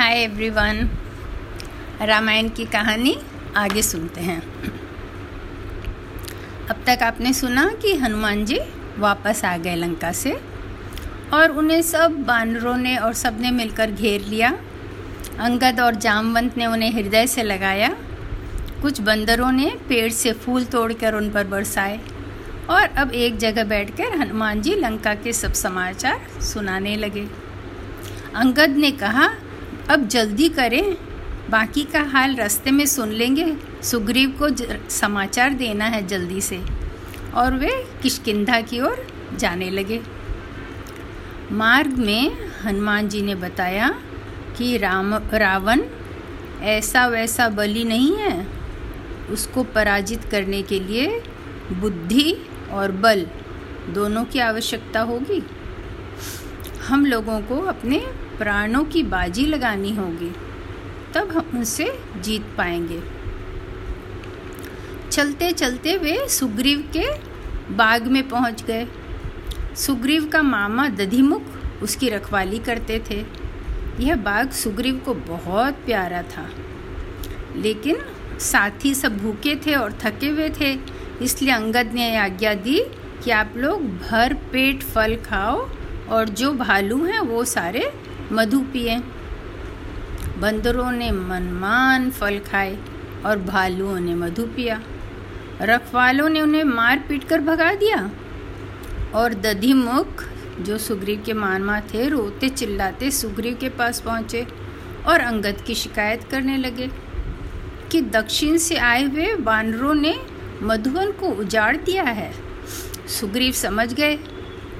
Hi everyone Ramayan की कहानी आगे सुनते हैं। अब तक आपने सुना कि हनुमान जी वापस आ गए लंका से और उन्हें सब बानरों ने और सबने मिलकर घेर लिया। अंगद और जामवंत ने उन्हें हृदय से लगाया। कुछ बंदरों ने पेड़ से फूल तोड़कर उन पर बरसाए और अब एक जगह बैठकर हनुमान जी लंका के सब समाचार सुनाने लगे। अंगद ने कहा अब जल्दी करें। बाकी का हाल रास्ते में सुन लेंगे। सुग्रीव को समाचार देना है जल्दी से। और वे किशकिंधा की ओर जाने लगे। मार्ग में हनुमान जी ने बताया कि राम, रावण ऐसा वैसा बलि नहीं है। उसको पराजित करने के लिए बुद्धि और बल दोनों की आवश्यकता होगी। हम लोगों को अपने प्राणों की बाजी लगानी होगी, तब हम उनसे जीत पाएँगे। चलते चलते वे सुग्रीव के बाग में पहुँच गए। सुग्रीव का मामा दधिमुख उसकी रखवाली करते थे। यह बाग सुग्रीव को बहुत प्यारा था। लेकिन साथी सब भूखे थे और थके हुए थे, इसलिए अंगद ने आज्ञा दी कि आप लोग भर पेट फल खाओ और जो भालू हैं वो सारे मधु पिए। बंदरों ने मनमान फल खाए और भालुओं ने मधु पिया। रखवालों ने उन्हें मार पीट कर भगा दिया। और दधिमुख जो सुग्रीव के मानमा थे, रोते चिल्लाते सुग्रीव के पास पहुँचे और अंगद की शिकायत करने लगे कि दक्षिण से आए हुए बानरों ने मधुबन को उजाड़ दिया है। सुग्रीव समझ गए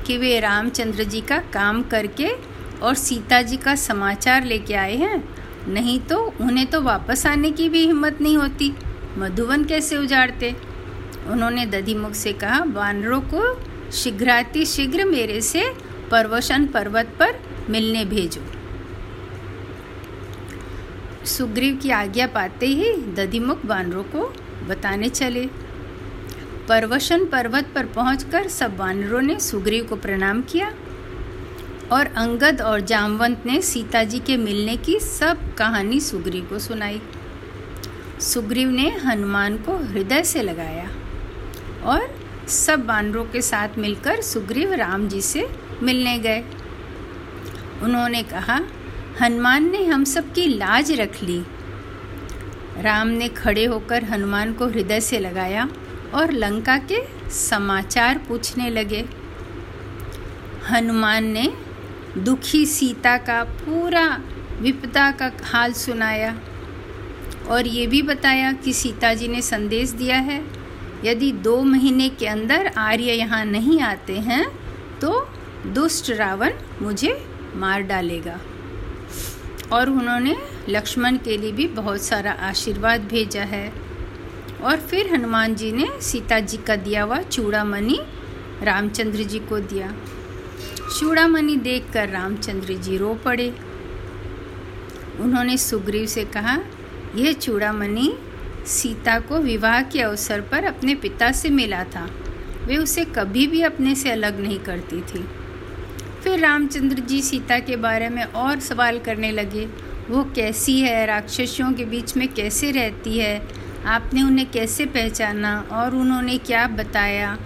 कि वे रामचंद्र जी का काम करके और सीता जी का समाचार लेके आए हैं? नहीं तो उन्हें तो वापस आने की भी हिम्मत नहीं होती। मधुवन कैसे उजाड़ते? उन्होंने दधिमुख से कहा बानरों को शीघ्राति शीघ्र मेरे से परवशन पर्वत पर मिलने भेजो। सुग्रीव की आज्ञा पाते ही दधिमुख वानरों को बताने चले। परवशन पर्वत पर पहुंचकर सब वानरों ने सुग्रीव को प्रणाम किया और अंगद और जामवंत ने सीता जी के मिलने की सब कहानी सुग्रीव को सुनाई। सुग्रीव ने हनुमान को हृदय से लगाया और सब बानरों के साथ मिलकर सुग्रीव राम जी से मिलने गए। उन्होंने कहा, हनुमान ने हम सब की लाज रख ली। राम ने खड़े होकर हनुमान को हृदय से लगाया और लंका के समाचार पूछने लगे। हनुमान ने दुखी सीता का पूरा विपदा का हाल सुनाया और ये भी बताया कि सीता जी ने संदेश दिया है, यदि दो महीने के अंदर आर्य यहाँ नहीं आते हैं तो दुष्ट रावण मुझे मार डालेगा। और उन्होंने लक्ष्मण के लिए भी बहुत सारा आशीर्वाद भेजा है। और फिर हनुमान जी ने सीता जी का दिया हुआ चूड़ामणि रामचंद्र जी को दिया। चूड़ामणि देखकर रामचंद्र जी रो पड़े। उन्होंने सुग्रीव से कहा, यह चूड़ामणि सीता को विवाह के अवसर पर अपने पिता से मिला था। वे उसे कभी भी अपने से अलग नहीं करती थी। फिर रामचंद्र जी सीता के बारे में और सवाल करने लगे, वो कैसी है? राक्षसियों के बीच में कैसे रहती है? आपने उन्हें कैसे पहचाना और उन्होंने क्या बताया?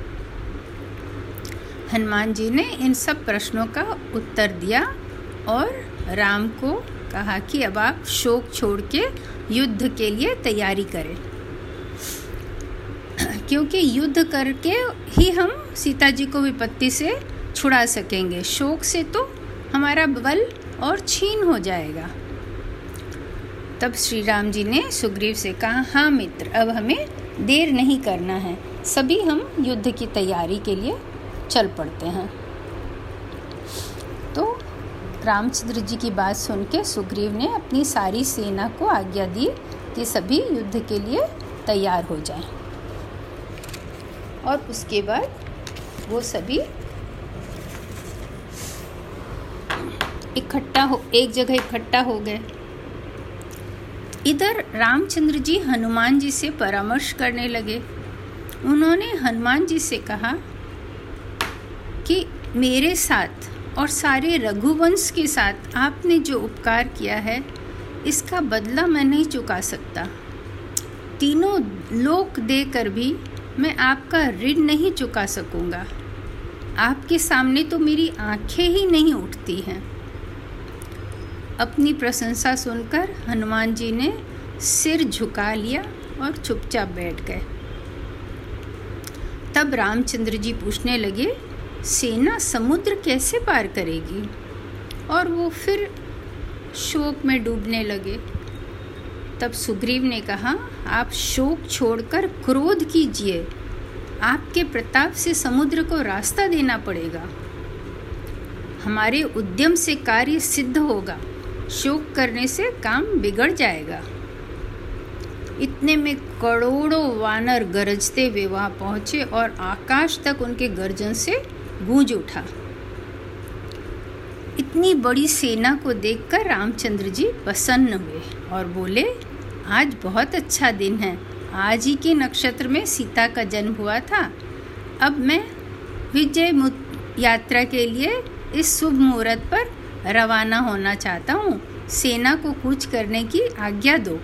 हनुमान जी ने इन सब प्रश्नों का उत्तर दिया और राम को कहा कि अब आप शोक छोड़ के युद्ध के लिए तैयारी करें। क्योंकि युद्ध करके ही हम सीता जी को विपत्ति से छुड़ा सकेंगे। शोक से तो हमारा बल और छीन हो जाएगा। तब श्री राम जी ने सुग्रीव से कहा हाँ मित्र, अब हमें देर नहीं करना है। सभी हम युद्ध की तैयारी के लिए चल पड़ते हैं। तो रामचंद्र जी की बात सुन के सुग्रीव ने अपनी सारी सेना को आज्ञा दी कि सभी युद्ध के लिए तैयार हो जाएँ। और उसके बाद वो सभी इकट्ठा हो, एक जगह इकट्ठा हो गए। इधर रामचंद्र जी हनुमान जी से परामर्श करने लगे। उन्होंने हनुमान जी से कहा मेरे साथ और सारे रघुवंश के साथ आपने जो उपकार किया है, इसका बदला मैं नहीं चुका सकता। तीनों लोक देकर भी मैं आपका ऋण नहीं चुका सकूँगा। आपके सामने तो मेरी आँखें ही नहीं उठती हैं। अपनी प्रशंसा सुनकर हनुमान जी ने सिर झुका लिया और चुपचाप बैठ गए। तब रामचंद्र जी पूछने लगे सेना समुद्र कैसे पार करेगी? और वो फिर शोक में डूबने लगे। तब सुग्रीव ने कहा, आप शोक छोड़कर क्रोध कीजिए। आपके प्रताप से समुद्र को रास्ता देना पड़ेगा। हमारे उद्यम से कार्य सिद्ध होगा। शोक करने से काम बिगड़ जाएगा। इतने में करोड़ों वानर गरजते हुए वहाँ पहुँचे और आकाश तक उनके गर्जन से गूंज उठा। इतनी बड़ी सेना को देखकर रामचंद्र जी प्रसन्न हुए और बोले, आज बहुत अच्छा दिन है। आज ही के नक्षत्र में सीता का जन्म हुआ था। अब मैं विजय यात्रा के लिए इस शुभ मुहूर्त पर रवाना होना चाहता हूँ। सेना को कूच करने की आज्ञा दो।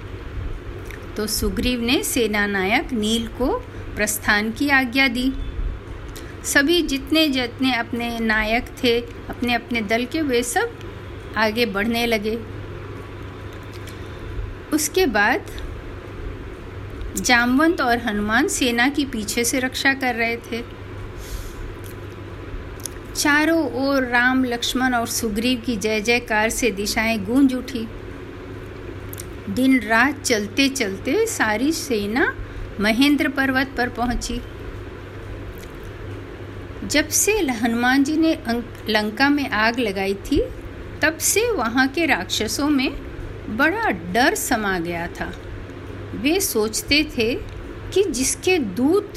तो सुग्रीव ने सेना नायक नील को प्रस्थान की आज्ञा दी। सभी जितने जितने अपने नायक थे, अपने अपने दल के, वे सब आगे बढ़ने लगे। उसके बाद जामवंत और हनुमान सेना की पीछे से रक्षा कर रहे थे। चारों ओर राम, लक्ष्मण और सुग्रीव की जय जयकार से दिशाएँ गूंज उठी। दिन रात चलते चलते सारी सेना महेंद्र पर्वत पर पहुँची। जब से हनुमान जी ने लंका में आग लगाई थी, तब से वहाँ के राक्षसों में बड़ा डर समा गया था। वे सोचते थे कि जिसके दूत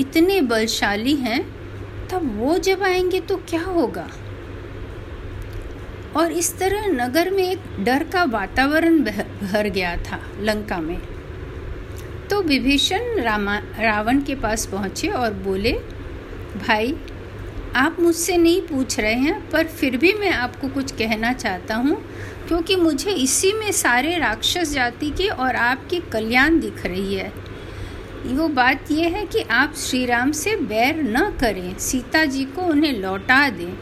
इतने बलशाली हैं, तब वो जब आएँगे तो क्या होगा? और इस तरह नगर में एक डर का वातावरण भर गया था लंका में। तो विभीषण रावण के पास पहुँचे और बोले भाई, आप मुझसे नहीं पूछ रहे हैं, पर फिर भी मैं आपको कुछ कहना चाहता हूँ, क्योंकि मुझे इसी में सारे राक्षस जाति के और आपकी कल्याण दिख रही है। वो बात यह है कि आप श्री राम से बैर न करें, सीता जी को उन्हें लौटा दें।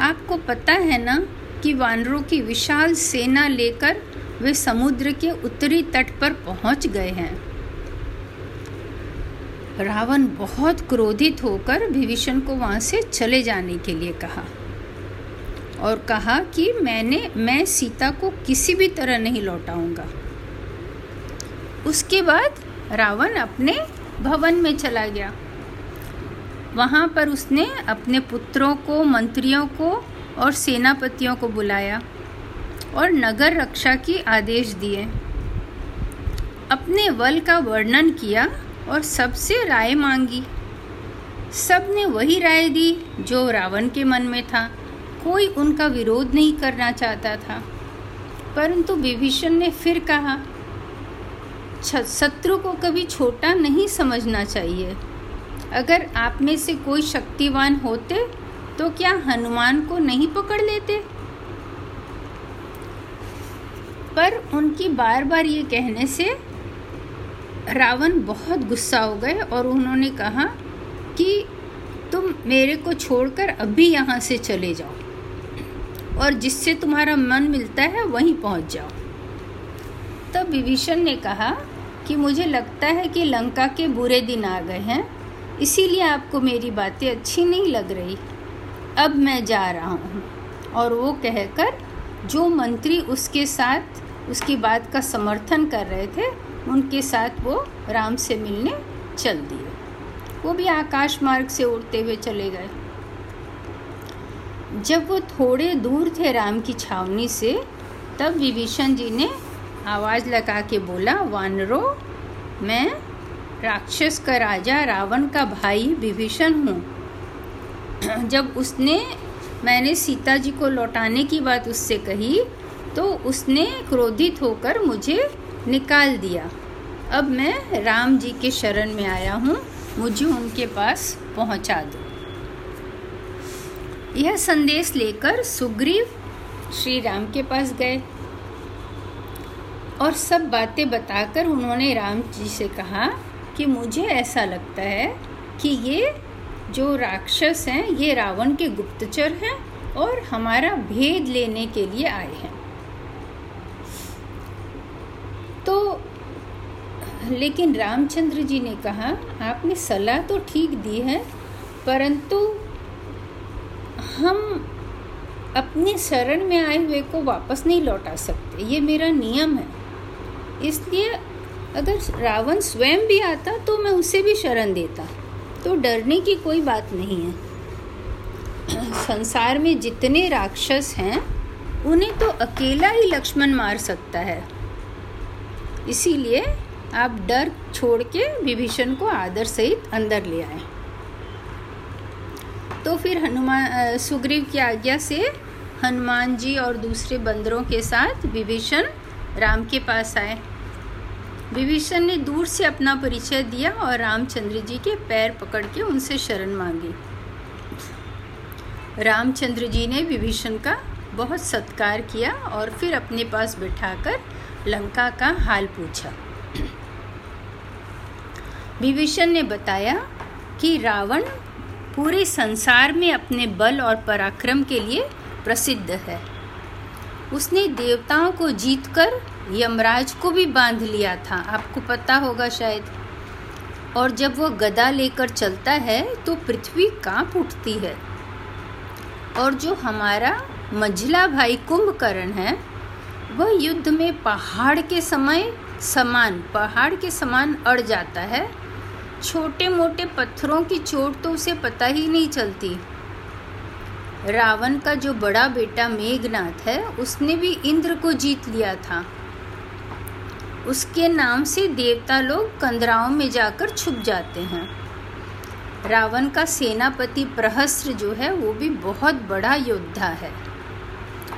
आपको पता है ना कि वानरों की विशाल सेना लेकर वे समुद्र के उत्तरी तट पर पहुँच गए हैं। रावण बहुत क्रोधित होकर विभीषण को वहाँ से चले जाने के लिए कहा और कहा कि मैंने, मैं सीता को किसी भी तरह नहीं लौटाऊँगा। उसके बाद रावण अपने भवन में चला गया। वहाँ पर उसने अपने पुत्रों को, मंत्रियों को और सेनापतियों को बुलाया और नगर रक्षा की आदेश दिए। अपने बल का वर्णन किया और सबसे राय मांगी। सबने वही राय दी जो रावण के मन में था। कोई उनका विरोध नहीं करना चाहता था। परंतु विभीषण ने फिर कहा शत्रु को कभी छोटा नहीं समझना चाहिए। अगर आप में से कोई शक्तिवान होते तो क्या हनुमान को नहीं पकड़ लेते? पर उनकी बार बार ये कहने से रावण बहुत गुस्सा हो गए और उन्होंने कहा कि तुम मेरे को छोड़कर अभी यहाँ से चले जाओ। और जिससे तुम्हारा मन मिलता है वहीं पहुँच जाओ। तब विभीषण ने कहा कि मुझे लगता है कि लंका के बुरे दिन आ गए हैं, इसीलिए आपको मेरी बातें अच्छी नहीं लग रही। अब मैं जा रहा हूँ। और वो कहकर जो मंत्री उसके साथ उसकी बात का समर्थन कर रहे थे उनके साथ वो राम से मिलने चल दिए। वो भी आकाश मार्ग से उड़ते हुए चले गए। जब वो थोड़े दूर थे राम की छावनी से, तब विभीषण जी ने आवाज़ लगा के बोला, वानरो, मैं राक्षस का राजा, रावण का भाई विभीषण हूँ। जब उसने, मैंने सीता जी को लौटाने की बात उससे कही तो उसने क्रोधित होकर मुझे निकाल दिया। अब मैं राम जी के शरण में आया हूँ। मुझे उनके पास पहुँचा दो। यह संदेश लेकर सुग्रीव श्री राम के पास गए। और सब बातें बताकर उन्होंने राम जी से कहा कि मुझे ऐसा लगता है कि ये जो राक्षस हैं, ये रावण के गुप्तचर हैं और हमारा भेद लेने के लिए आए हैं तो लेकिन रामचंद्र जी ने कहा, आपने सलाह तो ठीक दी है, परंतु हम अपने शरण में आए हुए को वापस नहीं लौटा सकते। ये मेरा नियम है। इसलिए अगर रावण स्वयं भी आता तो मैं उसे भी शरण देता। तो डरने की कोई बात नहीं है। संसार में जितने राक्षस हैं, उन्हें तो अकेला ही लक्ष्मण मार सकता है। इसीलिए आप डर छोड़ के विभीषण को आदर सहित अंदर ले आए। तो फिर हनुमान सुग्रीव की आज्ञा से हनुमान जी और दूसरे बंदरों के साथ विभीषण राम के पास आए। विभीषण ने दूर से अपना परिचय दिया और रामचंद्र जी के पैर पकड़ के उनसे शरण मांगी। रामचंद्र जी ने विभीषण का बहुत सत्कार किया और फिर अपने पास बिठाकर लंका का हाल पूछा। विभीषण ने बताया कि रावण पूरे संसार में अपने बल और पराक्रम के लिए प्रसिद्ध है। उसने देवताओं को जीतकर यमराज को भी बाँध लिया था। आपको पता होगा शायद। और जब वह गदा लेकर चलता है तो पृथ्वी काँप उठती है। और जो हमारा मंझला भाई कुंभकर्ण है, वह युद्ध में पहाड़ के समय समान, पहाड़ के समान अड़ जाता है। छोटे मोटे पत्थरों की चोट तो उसे पता ही नहीं चलती। रावण का जो बड़ा बेटा मेघनाथ है, उसने भी इंद्र को जीत लिया था। उसके नाम से देवता लोग कंदराओं में जाकर छुप जाते हैं। रावण का सेनापति प्रहस्त्र जो है, वो भी बहुत बड़ा योद्धा है।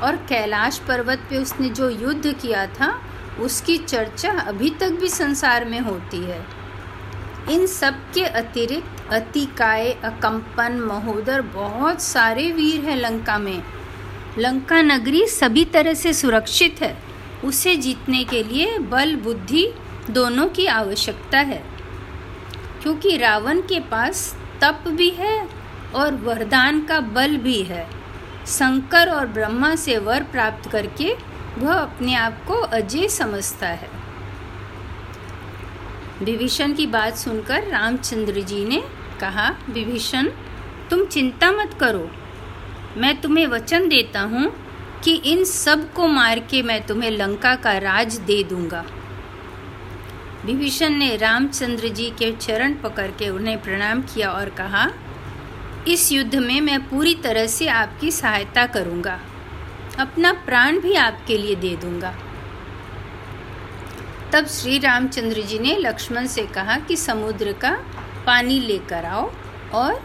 और कैलाश पर्वत पे उसने जो युद्ध किया था, उसकी चर्चा अभी तक भी संसार में होती है। इन सब के अतिरिक्त अतिकाय, अकंपन, महोदर बहुत सारे वीर हैं लंका में। लंका नगरी सभी तरह से सुरक्षित है। उसे जीतने के लिए बल, बुद्धि दोनों की आवश्यकता है। क्योंकि रावण के पास तप भी है और वरदान का बल भी है। शंकर और ब्रह्मा से वर प्राप्त करके वह अपने आप को अजय समझता है। विभीषण की बात सुनकर रामचंद्र जी ने कहा, विभीषण, तुम चिंता मत करो। मैं तुम्हें वचन देता हूँ कि इन सबको मार के मैं तुम्हें लंका का राज दे दूँगा। विभीषण ने रामचंद्र जी के चरण पकड़ के उन्हें प्रणाम किया और कहा, इस युद्ध में मैं पूरी तरह से आपकी सहायता करूँगा। अपना प्राण भी आपके लिए दे दूँगा। तब श्री रामचंद्र जी ने लक्ष्मण से कहा कि समुद्र का पानी लेकर आओ और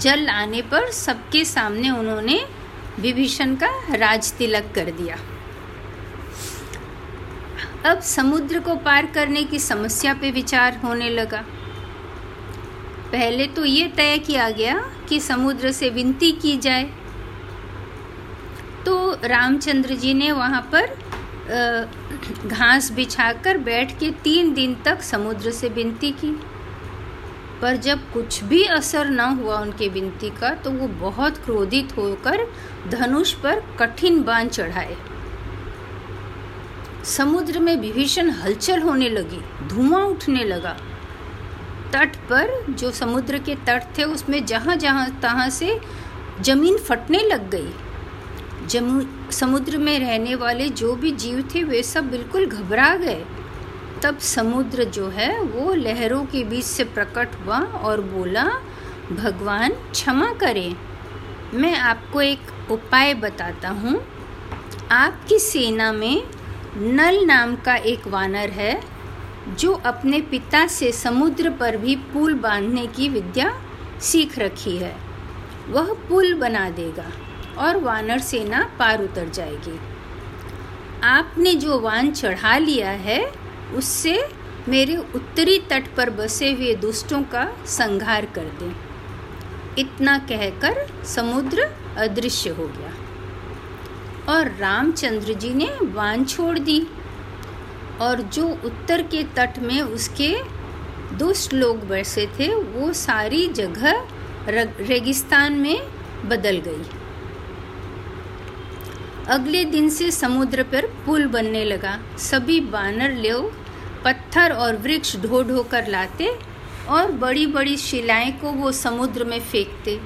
जल आने पर सबके सामने उन्होंने विभीषण का राज तिलक कर दिया। अब समुद्र को पार करने की समस्या पे विचार होने लगा। पहले तो ये तय किया गया कि समुद्र से विनती की जाए। तो रामचंद्र जी ने वहाँ पर घास बिछाकर बैठ के तीन दिन तक समुद्र से विनती की। पर जब कुछ भी असर न हुआ उनके विनती का तो वो बहुत क्रोधित होकर धनुष पर कठिन बाँध चढ़ाए। समुद्र में विभीषण हलचल होने लगी, धुआँ उठने लगा। तट पर जो समुद्र के तट थे, उसमें जहाँ जहाँ तहां से ज़मीन फटने लग गई। जमू, समुद्र में रहने वाले जो भी जीव थे, वे सब बिल्कुल घबरा गए। तब समुद्र जो है, वो लहरों के बीच से प्रकट हुआ और बोला, भगवान, क्षमा करें। मैं आपको एक उपाय बताता हूँ। आपकी सेना में नल नाम का एक वानर है, जो अपने पिता से समुद्र पर भी पुल बांधने की विद्या सीख रखी है। वह पुल बना देगा। और वानर सेना पार उतर जाएगी। आपने जो वान चढ़ा लिया है, उससे मेरे उत्तरी तट पर बसे हुए दुष्टों का संहार कर दें। इतना कहकर समुद्र अदृश्य हो गया। और रामचंद्र जी ने वान छोड़ दी। और जो उत्तर के तट में उसके दुष्ट लोग बसे थे, वो सारी जगह रेगिस्तान में बदल गई। अगले दिन से समुद्र पर पुल बनने लगा। सभी बानर लोग पत्थर और वृक्ष ढो ढो कर लाते और बड़ी बड़ी शिलाएँ को वो समुद्र में फेंकते।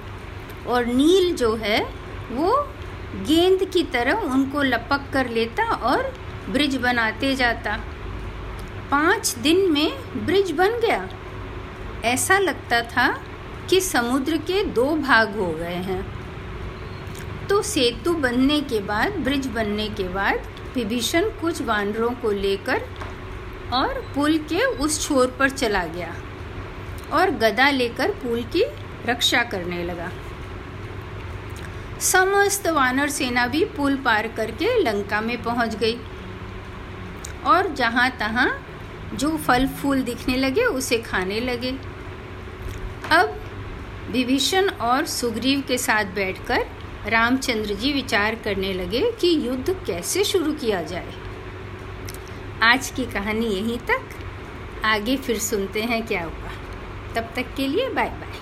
और नील जो है, वो गेंद की तरह उनको लपक कर लेता और ब्रिज बनाते जाता। पाँच दिन में ब्रिज बन गया। ऐसा लगता था कि समुद्र के दो भाग हो गए हैं। तो सेतु बनने के बाद, ब्रिज बनने के बाद, विभीषण कुछ वानरों को लेकर और पुल के उस छोर पर चला गया और गदा लेकर पुल की रक्षा करने लगा। समस्त वानर सेना भी पुल पार करके लंका में पहुँच गई और जहाँ तहां जो फल फूल दिखने लगे, उसे खाने लगे। अब विभीषण और सुग्रीव के साथ बैठकर रामचंद्र जी विचार करने लगे कि युद्ध कैसे शुरू किया जाए। आज की कहानी यहीं तक। आगे फिर सुनते हैं क्या हुआ। तब तक के लिए बाय बाय